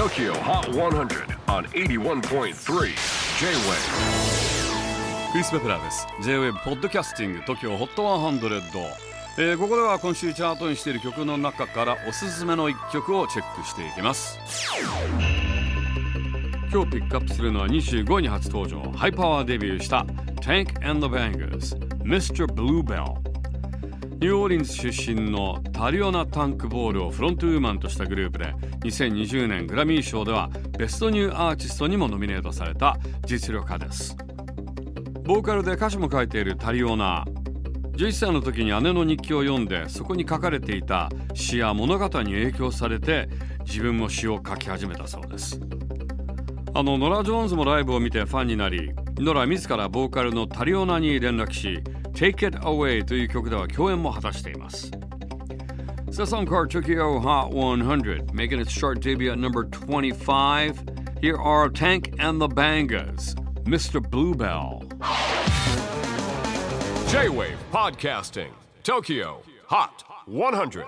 TOKYO HOT 100 on 81.3 J-WAVE クリス・ベプラーです。J-WAVE ポッドキャスティング TOKYO HOT 100、えー、ここでは今週チャートにしている曲の中からおすすめの一曲をチェックしていきます。今日ピックアップするのは25位に初登場。ハイパワーデビューした Tank and the Bangers Mr. Bluebell ニューオーリンズ出身のタリオナ・タンクボールをフロントウーマンとしたグループで2020年グラミー賞ではベストニューアーティストにもノミネートされた実力派です。ボーカルで歌詞も書いているタリオナ11歳の時に姉の日記を読んでそこに書かれていた詩や物語に影響されて自分も詩を書き始めたそうです。あのノラ・ジョーンズもライブを見てファンになりノラ自らボーカルのタリオナに連絡し Take It Away という曲では共演も果たしています。The song called Tokyo Hot 100, making its chart debut at number 25. Here are Tank and the Bangas, Mr. Bluebell. J-Wave Podcasting, Tokyo Hot 100.